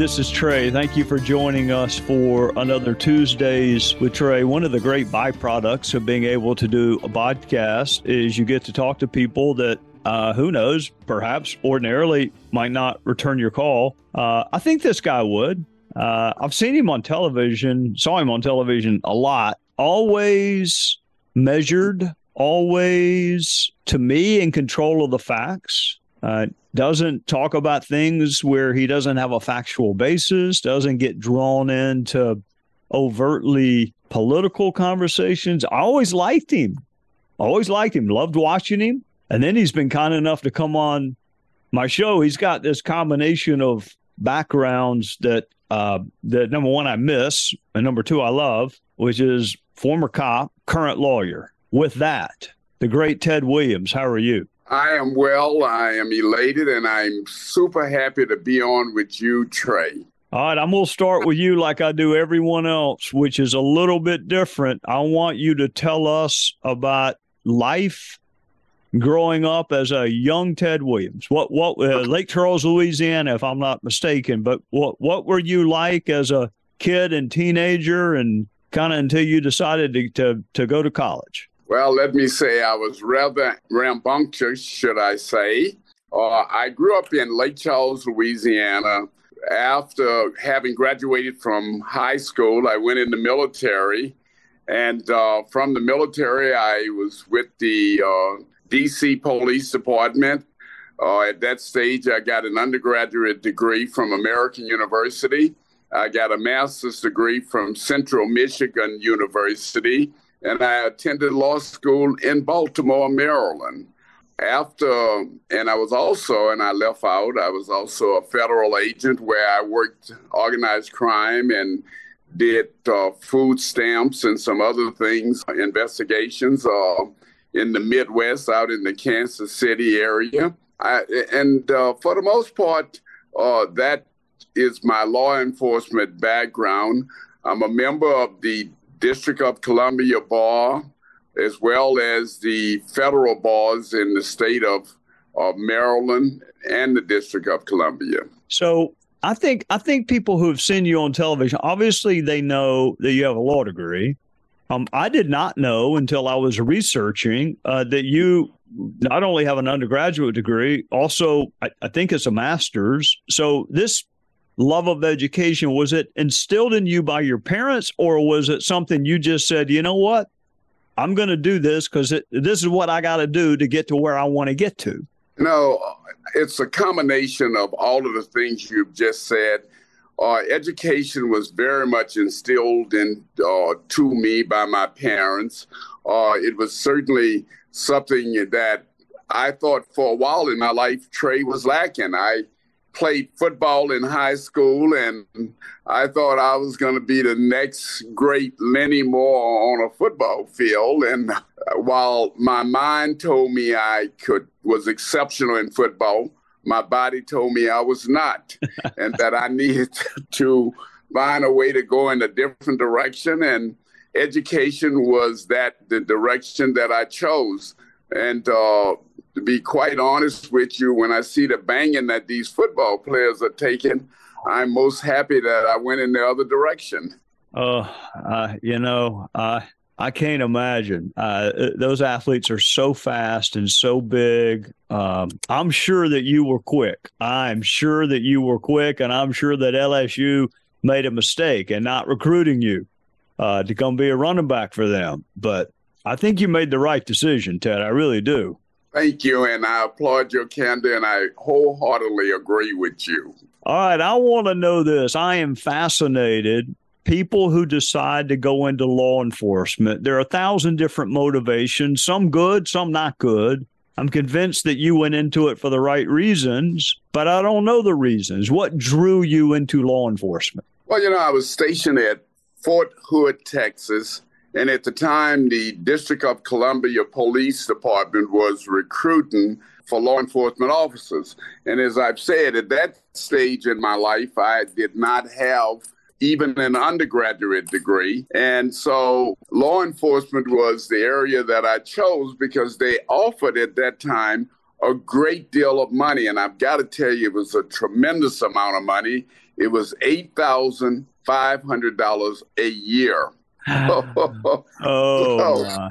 this is Trey. Thank you for joining us for another Tuesdays with Trey. One of the great byproducts of being able to do a podcast is you get to talk to people that, uh, who knows, perhaps ordinarily might not return your call. Uh, I think this guy would. Uh, I've seen him on television, saw him on television a lot. Always measured, always, to me, in control of the facts. Uh, doesn't talk about things where he doesn't have a factual basis, doesn't get drawn into overtly political conversations. I always liked him. Always liked him. Loved watching him. And then he's been kind enough to come on my show. He's got this combination of backgrounds that uh, that number one I miss, and number two I love, which is former cop, current lawyer. With that, the great Ted Williams. How are you? I am well. I am elated, and I'm super happy to be on with you, Trey. All right, I'm going to start with you like I do everyone else, which is a little bit different. I want you to tell us about life growing up as a young Ted Williams. What what uh, Lake Charles, Louisiana, if I'm not mistaken. But what what were you like as a kid and teenager, and kind of until you decided to, to to go to college? Well, let me say I was rather rambunctious, should I say. Uh, I grew up in Lake Charles, Louisiana. After having graduated from high school, I went in the military. And uh, from the military, I was with the uh, DC Police Department. Uh, at that stage, I got an undergraduate degree from American University. I got a master's degree from Central Michigan University and I attended law school in Baltimore, Maryland. After, and I was also, and I left out, I was also a federal agent where I worked organized crime and did uh, food stamps and some other things, investigations uh, in the Midwest, out in the Kansas City area. I, and uh, for the most part, uh, that is my law enforcement background. I'm a member of the District of Columbia Bar, as well as the federal bars in the state of, of Maryland and the District of Columbia. So I think I think people who have seen you on television, obviously they know that you have a law degree. Um, I did not know until I was researching uh, that you not only have an undergraduate degree, also I, I think it's a master's. So this love of education was it instilled in you by your parents or was it something you just said you know what? I'm going to do this because this is what i got to do to get to where i want to get to no it's a combination of all of the things you've just said uh, education was very much instilled in uh, to me by my parents uh, it was certainly something that i thought for a while in my life trey was lacking i played football in high school, and I thought I was going to be the next great Lenny Moore on a football field. And while my mind told me I could was exceptional in football, my body told me I was not, and that I needed to find a way to go in a different direction. And education was that the direction that I chose. And uh, to be quite honest with you, when I see the banging that these football players are taking, I'm most happy that I went in the other direction. Oh, uh, you know, uh, I can't imagine. Uh, those athletes are so fast and so big. Um, I'm sure that you were quick. I'm sure that you were quick, and I'm sure that LSU made a mistake in not recruiting you uh, to come be a running back for them. But I think you made the right decision, Ted. I really do. Thank you, and I applaud your candor, and I wholeheartedly agree with you. All right, I want to know this. I am fascinated. People who decide to go into law enforcement, there are a thousand different motivations, some good, some not good. I'm convinced that you went into it for the right reasons, but I don't know the reasons. What drew you into law enforcement? Well, you know, I was stationed at Fort Hood, Texas, and at the time, the District of Columbia Police Department was recruiting for law enforcement officers. And as I've said, at that stage in my life, I did not have even an undergraduate degree. And so law enforcement was the area that I chose because they offered at that time a great deal of money. And I've got to tell you, it was a tremendous amount of money. It was $8,500 a year. oh, so,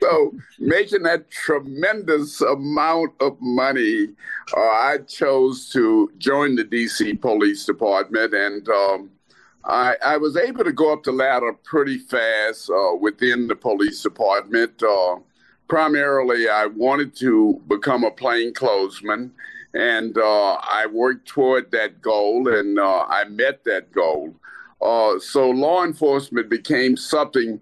so, making that tremendous amount of money, uh, I chose to join the DC Police Department, and um, I, I, was able to go up the ladder pretty fast uh, within the police department. Uh, primarily, I wanted to become a plainclothesman, and uh, I worked toward that goal, and uh, I met that goal. Uh, so law enforcement became something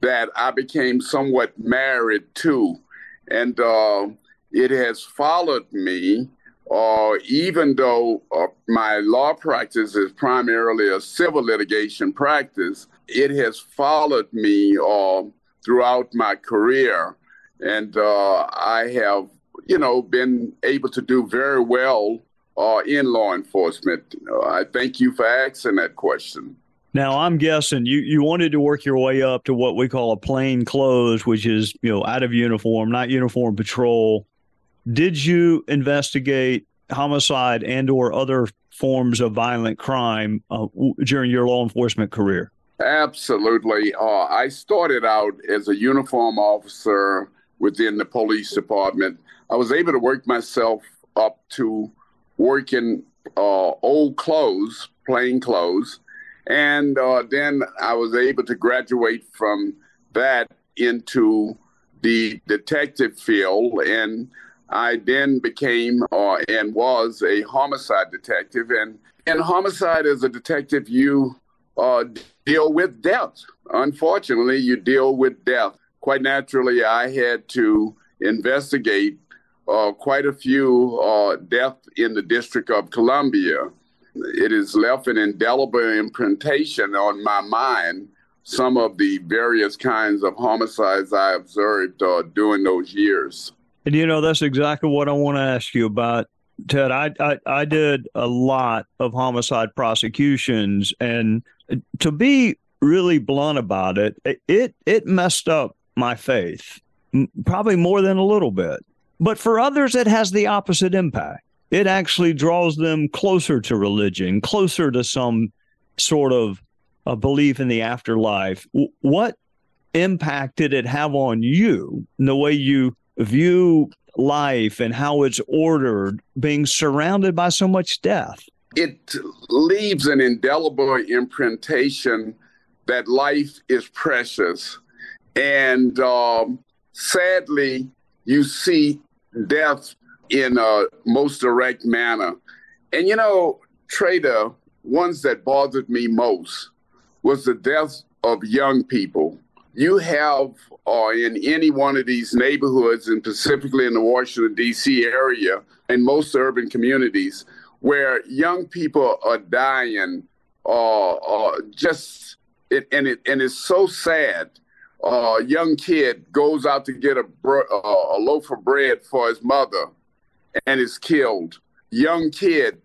that I became somewhat married to. And uh, it has followed me, uh, even though uh, my law practice is primarily a civil litigation practice, it has followed me uh, throughout my career. And uh, I have, you know, been able to do very well uh, in law enforcement? I thank you for asking that question. Now I'm guessing you you wanted to work your way up to what we call a plain clothes, which is you know out of uniform, not uniform patrol. Did you investigate homicide and or other forms of violent crime uh, during your law enforcement career? Absolutely. Uh, I started out as a uniform officer within the police department. I was able to work myself up to working uh, old clothes, plain clothes, and uh, then I was able to graduate from that into the detective field. And I then became uh, and was a homicide detective. And in homicide, as a detective, you uh, deal with death. Unfortunately, you deal with death. Quite naturally, I had to investigate uh, quite a few uh, deaths in the District of Columbia. It has left an indelible imprintation on my mind. Some of the various kinds of homicides I observed uh, during those years. And you know, that's exactly what I want to ask you about, Ted. I, I, I did a lot of homicide prosecutions, and uh, to be really blunt about it, it it messed up my faith, probably more than a little bit. But for others, it has the opposite impact. It actually draws them closer to religion, closer to some sort of a belief in the afterlife. What impact did it have on you in the way you view life and how it's ordered, being surrounded by so much death? It leaves an indelible imprintation that life is precious. And um, sadly, you see death in a most direct manner. And you know, Trader, ones that bothered me most was the death of young people. You have, uh, in any one of these neighborhoods, and specifically in the Washington, D.C. area, and most urban communities, where young people are dying, uh, uh, just, it, and, it, and it's so sad a young kid goes out to get a, uh, a loaf of bread for his mother and is killed. Young kid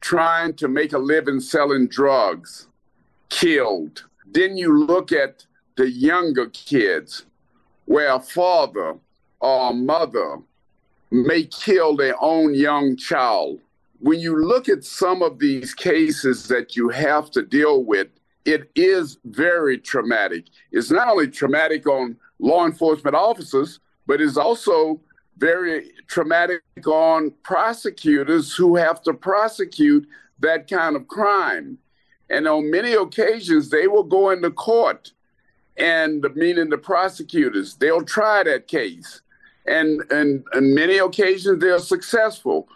trying to make a living selling drugs, killed. Then you look at the younger kids where a father or a mother may kill their own young child. When you look at some of these cases that you have to deal with, it is very traumatic. It's not only traumatic on law enforcement officers, but it's also very traumatic on prosecutors who have to prosecute that kind of crime. And on many occasions, they will go into court and the, meaning the prosecutors, they'll try that case. and and on many occasions they're successful,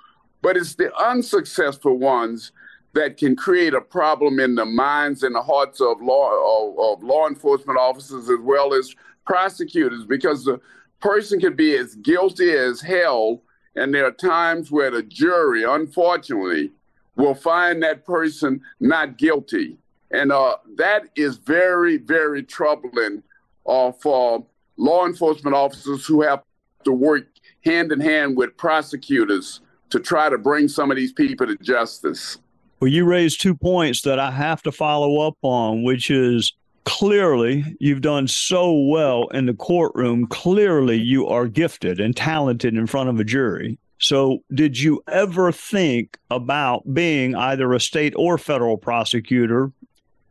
but it's the unsuccessful ones that can create a problem in the minds and the hearts of law of, of law enforcement officers as well as prosecutors because the person can be as guilty as hell and there are times where the jury unfortunately will find that person not guilty and uh, that is very very troubling uh, for law enforcement officers who have to work hand in hand with prosecutors to try to bring some of these people to justice well, you raised two points that I have to follow up on, which is clearly you've done so well in the courtroom. Clearly, you are gifted and talented in front of a jury. So, did you ever think about being either a state or federal prosecutor?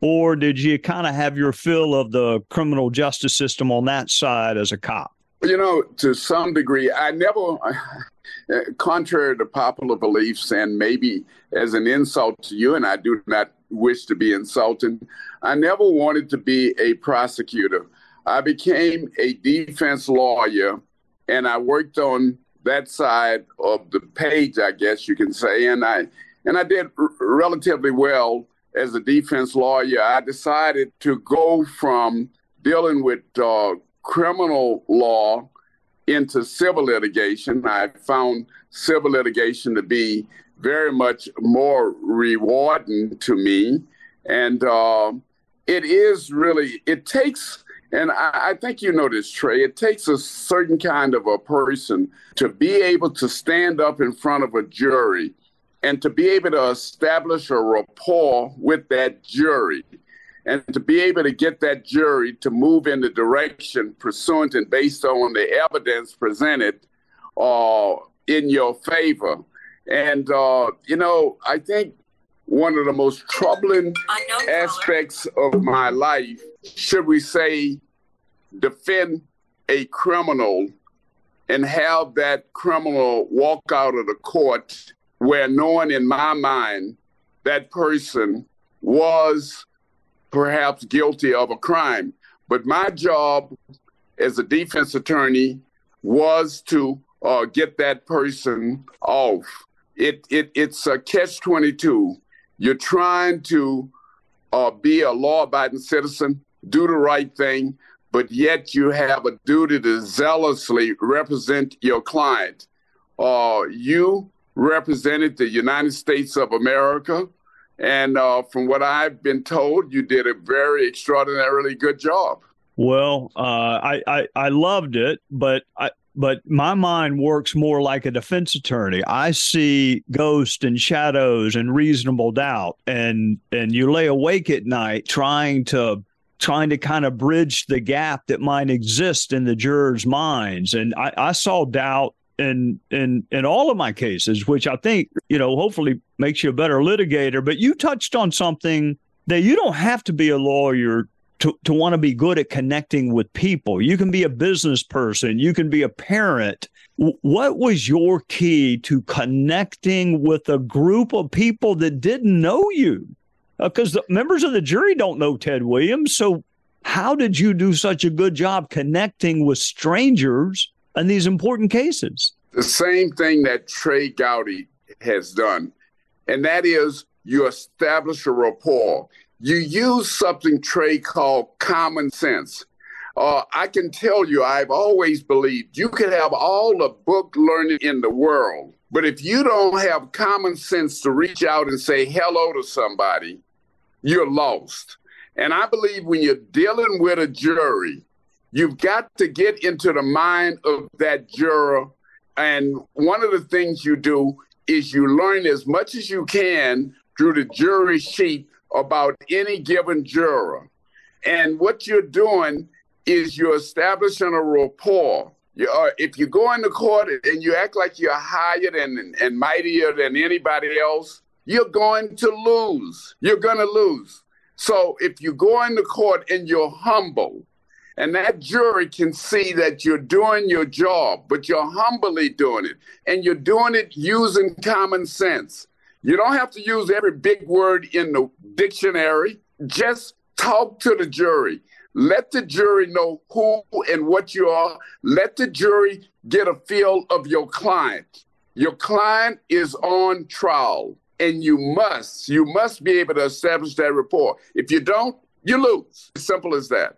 Or did you kind of have your fill of the criminal justice system on that side as a cop? You know, to some degree, I never, contrary to popular beliefs, and maybe as an insult to you, and I do not wish to be insulted, I never wanted to be a prosecutor. I became a defense lawyer, and I worked on that side of the page, I guess you can say, and I and I did r- relatively well as a defense lawyer. I decided to go from dealing with uh, criminal law into civil litigation. I found civil litigation to be very much more rewarding to me. And uh, it is really, it takes, and I, I think you know this, Trey, it takes a certain kind of a person to be able to stand up in front of a jury and to be able to establish a rapport with that jury and to be able to get that jury to move in the direction pursuant and based on the evidence presented uh, in your favor. And, uh, you know, I think one of the most troubling aspects of my life, should we say, defend a criminal and have that criminal walk out of the court where knowing in my mind that person was perhaps guilty of a crime. But my job as a defense attorney was to uh, get that person off. It, it it's a catch twenty two. You're trying to uh, be a law-abiding citizen, do the right thing, but yet you have a duty to zealously represent your client. Uh, you represented the United States of America. And uh, from what I've been told, you did a very extraordinarily good job. Well, uh, I, I, I loved it, but I but my mind works more like a defense attorney. I see ghosts and shadows and reasonable doubt, and and you lay awake at night trying to trying to kind of bridge the gap that might exist in the jurors' minds. And I, I saw doubt in in in all of my cases, which I think you know hopefully makes you a better litigator. But you touched on something that you don't have to be a lawyer to to want to be good at connecting with people. You can be a business person. You can be a parent. What was your key to connecting with a group of people that didn't know you? Because uh, the members of the jury don't know Ted Williams. So, how did you do such a good job connecting with strangers in these important cases? The same thing that Trey Gowdy has done, and that is you establish a rapport. You use something Trey called common sense. Uh, I can tell you, I've always believed you can have all the book learning in the world, but if you don't have common sense to reach out and say hello to somebody, you're lost. And I believe when you're dealing with a jury, You've got to get into the mind of that juror. And one of the things you do is you learn as much as you can through the jury sheet about any given juror. And what you're doing is you're establishing a rapport. You, uh, if you go into court and you act like you're higher and, and mightier than anybody else, you're going to lose. You're going to lose. So if you go into court and you're humble and that jury can see that you're doing your job, but you're humbly doing it. And you're doing it using common sense. You don't have to use every big word in the dictionary. Just talk to the jury. Let the jury know who and what you are. Let the jury get a feel of your client. Your client is on trial, and you must, you must be able to establish that rapport. If you don't, you lose. Simple as that.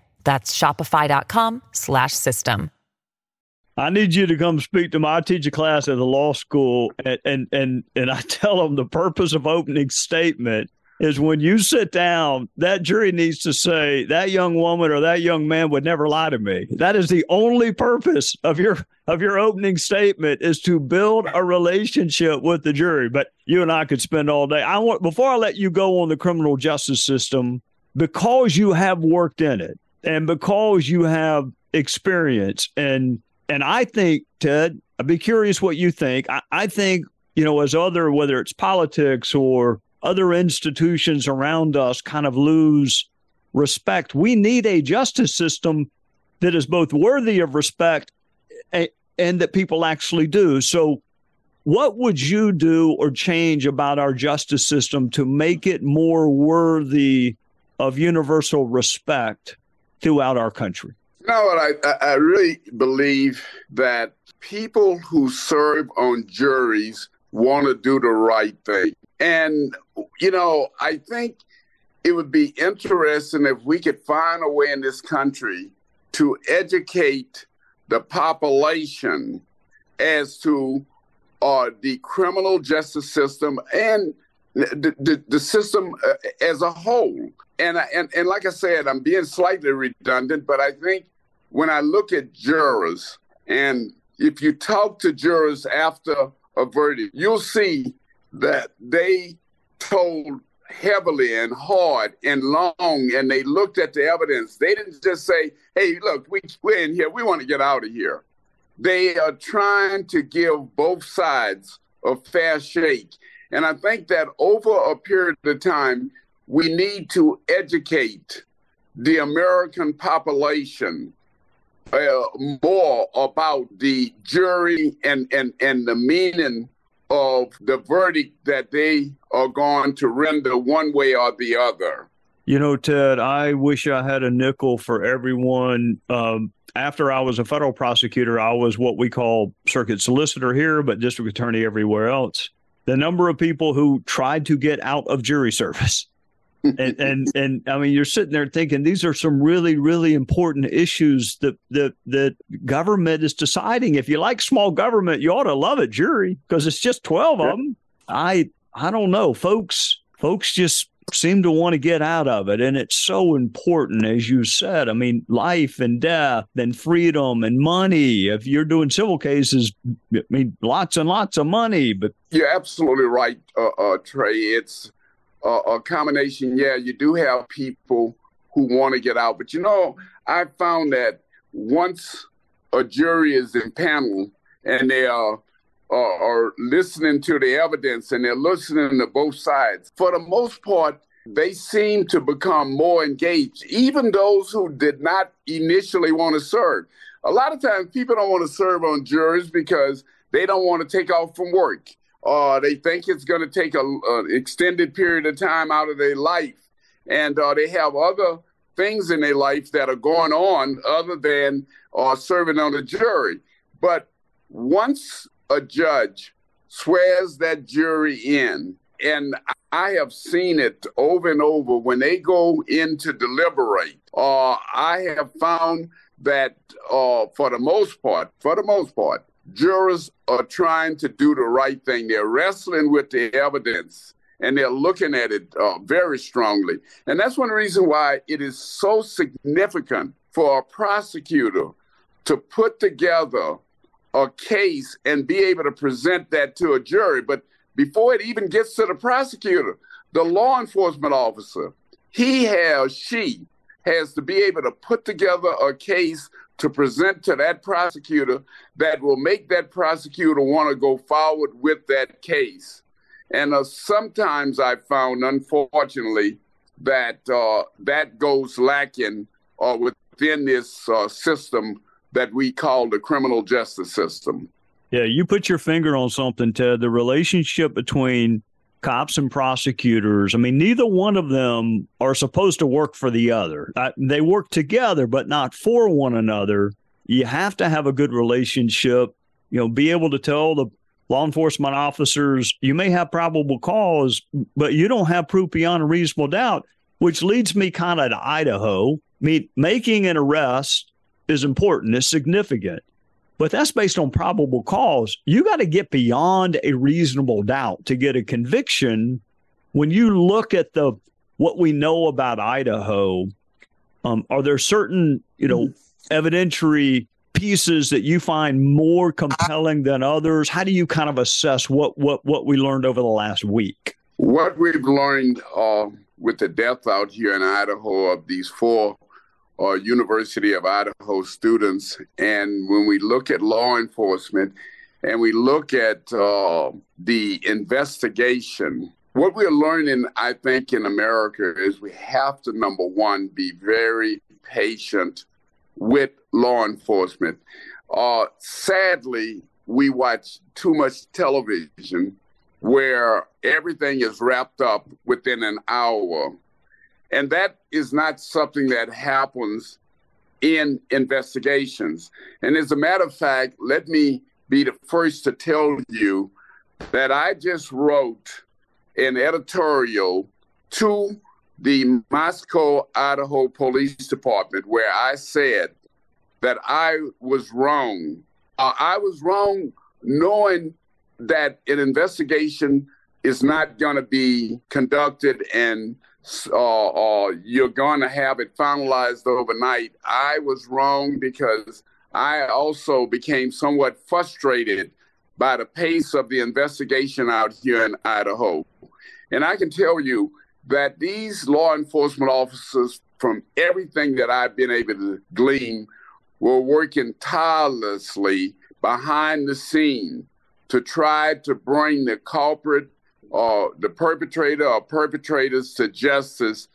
That's shopify.com slash system. I need you to come speak to my teacher class at the law school and and and, and I tell them the purpose of opening statement is when you sit down, that jury needs to say that young woman or that young man would never lie to me. That is the only purpose of your of your opening statement is to build a relationship with the jury. But you and I could spend all day. I want before I let you go on the criminal justice system, because you have worked in it and because you have experience and and I think, Ted, I'd be curious what you think. I, I think, you know, as other whether it's politics or other institutions around us kind of lose respect. We need a justice system that is both worthy of respect and, and that people actually do. So, what would you do or change about our justice system to make it more worthy of universal respect throughout our country? You know what? I, I really believe that people who serve on juries want to do the right thing. And, you know, I think it would be interesting if we could find a way in this country to educate the population as to uh, the criminal justice system and the, the, the system uh, as a whole. And, and, and like I said, I'm being slightly redundant, but I think when I look at jurors, and if you talk to jurors after a verdict, you'll see that they told heavily and hard and long, and they looked at the evidence. They didn't just say, hey, look, we, we're in here, we want to get out of here. They are trying to give both sides a fair shake. And I think that over a period of time, we need to educate the American population uh, more about the jury and, and, and the meaning of the verdict that they are going to render one way or the other. You know, Ted, I wish I had a nickel for everyone. Um, after I was a federal prosecutor, I was what we call circuit solicitor here, but district attorney everywhere else. The number of people who tried to get out of jury service and, and and I mean, you're sitting there thinking these are some really really important issues that that that government is deciding. If you like small government, you ought to love a jury because it's just twelve of them. I I don't know, folks. Folks just seem to want to get out of it, and it's so important, as you said. I mean, life and death, and freedom and money. If you're doing civil cases, I mean, lots and lots of money. But you're absolutely right, uh, uh, Trey. It's uh, a combination. Yeah, you do have people who want to get out, but you know, I found that once a jury is impaneled and they are uh, are listening to the evidence and they're listening to both sides, for the most part, they seem to become more engaged, even those who did not initially want to serve. A lot of times, people don't want to serve on juries because they don't want to take off from work uh, they think it's going to take an extended period of time out of their life. And uh, they have other things in their life that are going on other than uh, serving on the jury. But once a judge swears that jury in, and I have seen it over and over when they go in to deliberate, uh, I have found that uh, for the most part, for the most part, jurors are trying to do the right thing. They're wrestling with the evidence and they're looking at it uh, very strongly. And that's one reason why it is so significant for a prosecutor to put together a case and be able to present that to a jury. But before it even gets to the prosecutor, the law enforcement officer, he has, she has to be able to put together a case to present to that prosecutor that will make that prosecutor want to go forward with that case. And uh, sometimes I found, unfortunately, that uh, that goes lacking uh, within this uh, system that we call the criminal justice system. Yeah, you put your finger on something, Ted. The relationship between cops and prosecutors, I mean, neither one of them are supposed to work for the other. Uh, they work together, but not for one another. You have to have a good relationship, you know, be able to tell the law enforcement officers, you may have probable cause, but you don't have proof beyond a reasonable doubt, which leads me kind of to Idaho. I mean, making an arrest is important, it's significant but that's based on probable cause. You got to get beyond a reasonable doubt to get a conviction. When you look at the what we know about Idaho, um, are there certain you know evidentiary pieces that you find more compelling than others? How do you kind of assess what what what we learned over the last week? What we've learned uh, with the death out here in Idaho of these four or University of Idaho students. And when we look at law enforcement and we look at uh, the investigation, what we're learning, I think, in America is we have to, number one, be very patient with law enforcement. Uh, sadly, we watch too much television where everything is wrapped up within an hour and that is not something that happens in investigations. And as a matter of fact, let me be the first to tell you that I just wrote an editorial to the Moscow, Idaho Police Department where I said that I was wrong. Uh, I was wrong knowing that an investigation is not going to be conducted and uh, uh, you're going to have it finalized overnight. I was wrong because I also became somewhat frustrated by the pace of the investigation out here in Idaho. And I can tell you that these law enforcement officers, from everything that I've been able to glean, were working tirelessly behind the scene to try to bring the culprit or the perpetrator or perpetrators to justice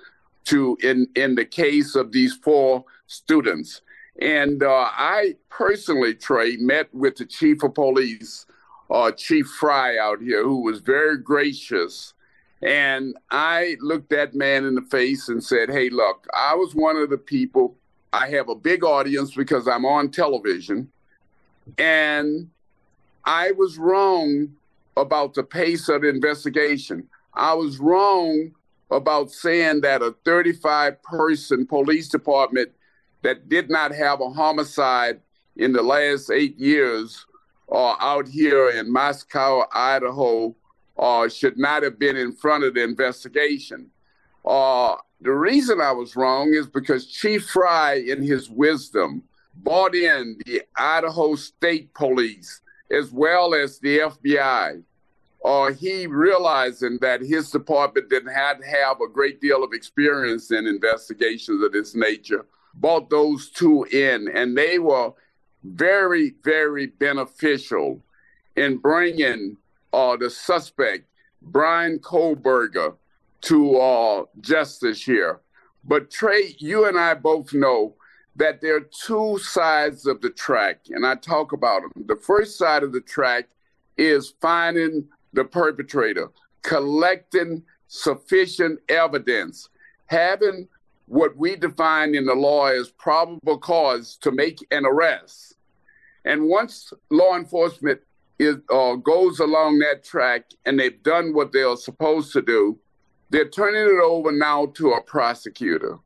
to in in the case of these four students. And uh, i personally trey met with the chief of police uh, chief fry out here who was very gracious. And i looked that man in the face and said hey look i was one of the people i have a big audience because i'm on television. And i was wrong about the pace of the investigation. I was wrong about saying that a 35 person police department that did not have a homicide in the last eight years uh, out here in Moscow, Idaho, or should not have been in front of the investigation. Uh, the reason I was wrong is because Chief Fry, in his wisdom, brought in the Idaho State Police as well as the FBI or he realizing that his department didn't have, have a great deal of experience in investigations of this nature, brought those two in, and they were very, very beneficial in bringing uh, the suspect, Brian Kohberger, to uh, justice here. But Trey, you and I both know that there are two sides of the track, and I talk about them. The first side of the track is finding the perpetrator, collecting sufficient evidence, having what we define in the law as probable cause to make an arrest. And once law enforcement is, uh, goes along that track and they've done what they are supposed to do, they're turning it over now to a prosecutor.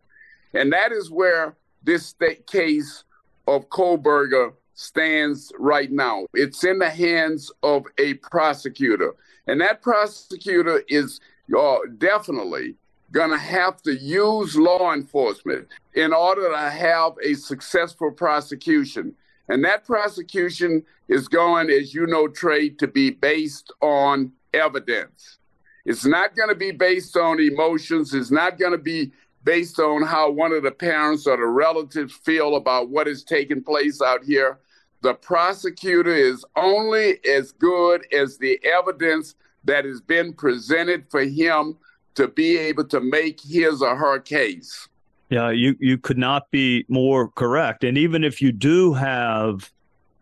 And that is where this case of Kohberger stands right now. It's in the hands of a prosecutor. And that prosecutor is uh, definitely going to have to use law enforcement in order to have a successful prosecution. And that prosecution is going, as you know, Trey, to be based on evidence. It's not going to be based on emotions. It's not going to be based on how one of the parents or the relatives feel about what is taking place out here. The prosecutor is only as good as the evidence that has been presented for him to be able to make his or her case. Yeah, you, you could not be more correct. And even if you do have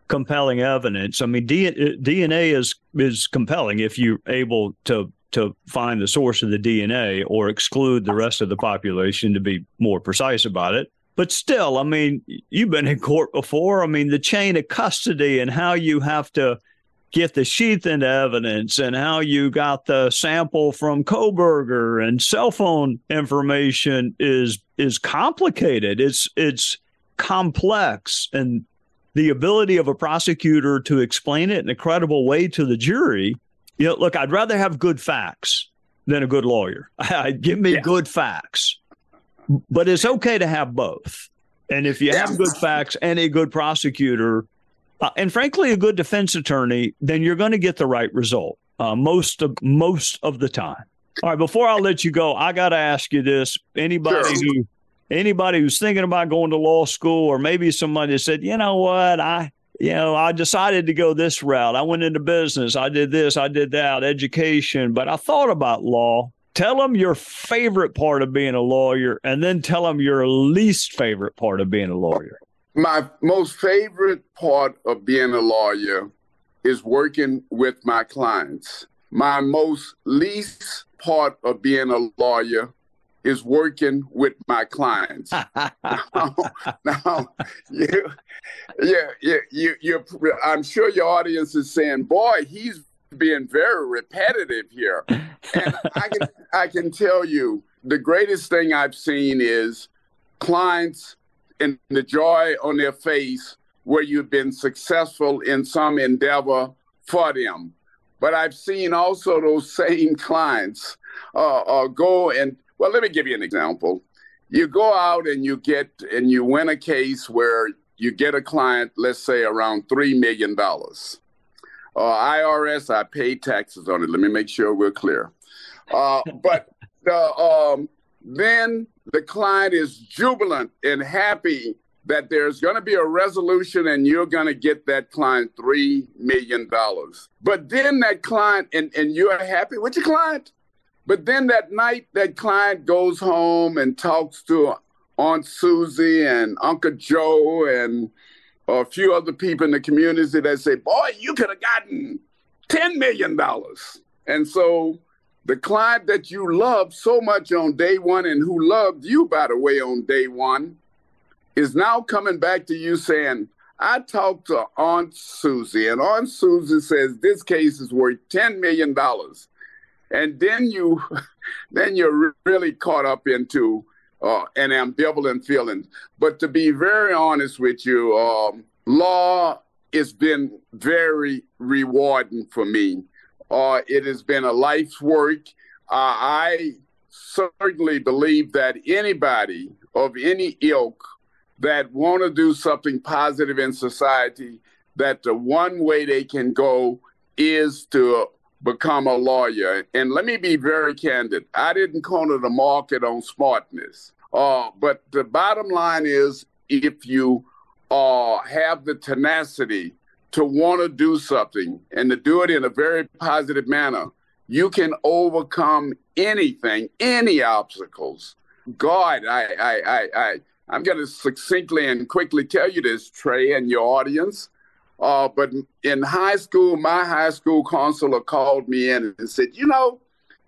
compelling evidence, I mean, DNA uh, is is compelling if you're able to to find the source of the DNA or exclude the rest of the population to be more precise about it. But still, I mean, you've been in court before. I mean, the chain of custody and how you have to get the sheath into evidence and how you got the sample from Kohberger and cell phone information is is complicated. It's it's complex and the ability of a prosecutor to explain it in a credible way to the jury you know, look, I'd rather have good facts than a good lawyer. Give me yeah. good facts. But it's okay to have both. And if you yeah. have good facts and a good prosecutor, uh, and frankly, a good defense attorney, then you're going to get the right result uh, most of most of the time. All right, before I let you go, I got to ask you this: anybody sure. who anybody who's thinking about going to law school, or maybe somebody said, you know what, I you know, I decided to go this route. I went into business. I did this, I did that, education, but I thought about law. Tell them your favorite part of being a lawyer and then tell them your least favorite part of being a lawyer. My most favorite part of being a lawyer is working with my clients. My most least part of being a lawyer is working with my clients. now, now you, yeah, yeah, you, you, I'm sure your audience is saying, "Boy, he's being very repetitive here." And I can, I can tell you, the greatest thing I've seen is clients and the joy on their face where you've been successful in some endeavor for them. But I've seen also those same clients uh, uh, go and well, let me give you an example. You go out and you get and you win a case where you get a client, let's say around $3 million. Uh, IRS, I pay taxes on it. Let me make sure we're clear. Uh, but the, um, then the client is jubilant and happy that there's going to be a resolution and you're going to get that client $3 million. But then that client, and, and you're happy with your client, but then that night, that client goes home and talks to Aunt Susie and Uncle Joe and a few other people in the community that say, Boy, you could have gotten $10 million. And so the client that you loved so much on day one and who loved you, by the way, on day one, is now coming back to you saying, I talked to Aunt Susie, and Aunt Susie says this case is worth $10 million and then you then you're really caught up into uh, an ambivalent feeling. But to be very honest with you, um, law has been very rewarding for me. Uh, it has been a life's work. Uh, I certainly believe that anybody of any ilk that want to do something positive in society, that the one way they can go is to become a lawyer. And let me be very candid. I didn't corner the market on smartness. Uh, but the bottom line is if you uh, have the tenacity to want to do something and to do it in a very positive manner, you can overcome anything, any obstacles. God, I, I, I, I I'm going to succinctly and quickly tell you this, Trey, and your audience. Uh, but in high school, my high school counselor called me in and said, you know,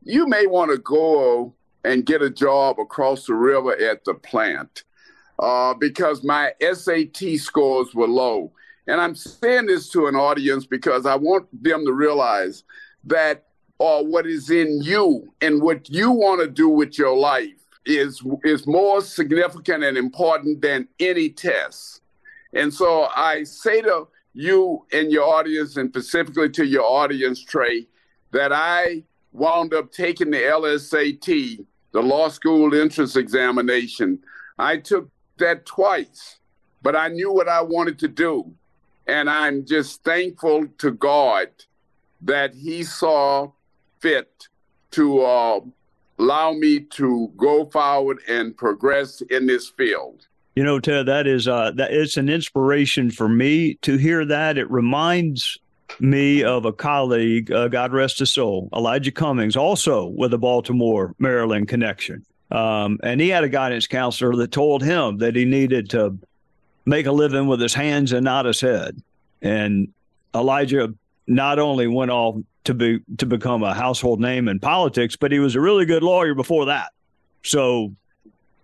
you may want to go and get a job across the river at the plant uh, because my SAT scores were low. And I'm saying this to an audience because I want them to realize that uh, what is in you and what you want to do with your life is is more significant and important than any test. And so I say to you and your audience, and specifically to your audience, Trey, that I wound up taking the LSAT, the law school entrance examination. I took that twice, but I knew what I wanted to do. And I'm just thankful to God that He saw fit to uh, allow me to go forward and progress in this field. You know, Ted, that is uh, that it's an inspiration for me to hear that. It reminds me of a colleague, uh, God rest his soul, Elijah Cummings, also with a Baltimore, Maryland connection. Um, and he had a guidance counselor that told him that he needed to make a living with his hands and not his head. And Elijah not only went off to be to become a household name in politics, but he was a really good lawyer before that. So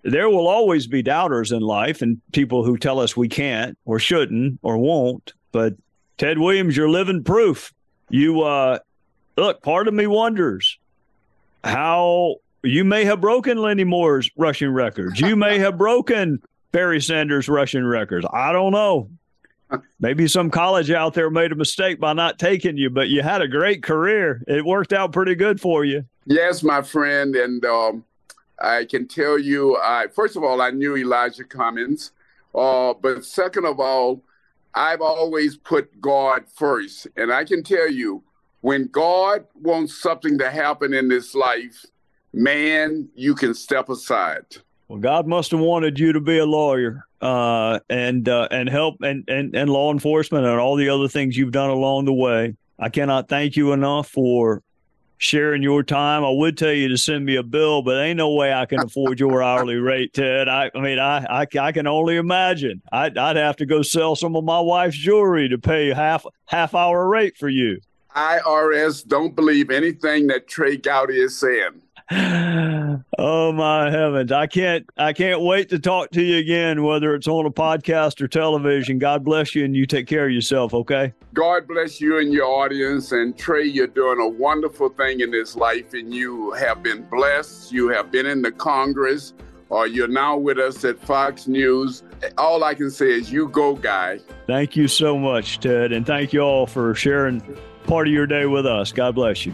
there will always be doubters in life and people who tell us we can't or shouldn't or won't. But Ted Williams, you're living proof. You uh, look. Part of me wonders how you may have broken Lenny Moore's rushing records. You may have broken Barry Sanders' rushing records. I don't know. Maybe some college out there made a mistake by not taking you, but you had a great career. It worked out pretty good for you. Yes, my friend, and um, I can tell you. I first of all, I knew Elijah Cummings, uh, but second of all, I've always put God first, and I can tell you, when God wants something to happen in this life, man, you can step aside. Well, God must have wanted you to be a lawyer uh, and uh, and help and, and and law enforcement and all the other things you've done along the way. I cannot thank you enough for sharing your time. I would tell you to send me a bill, but ain't no way I can afford your hourly rate, Ted. I, I mean, I, I, I can only imagine. I'd, I'd have to go sell some of my wife's jewelry to pay half half hour rate for you. IRS don't believe anything that Trey Gowdy is saying. oh my heavens. I can't i can't wait to talk to you again whether it's on a podcast or television. God bless you and you take care of yourself okay? God bless you and your audience. And trey you're doing a wonderful thing in this life and you have been blessed. You have been in the congress. Or you're now with us at fox news. All i can say is you go guy. Thank you so much ted and thank you all for sharing part of your day with us. God bless you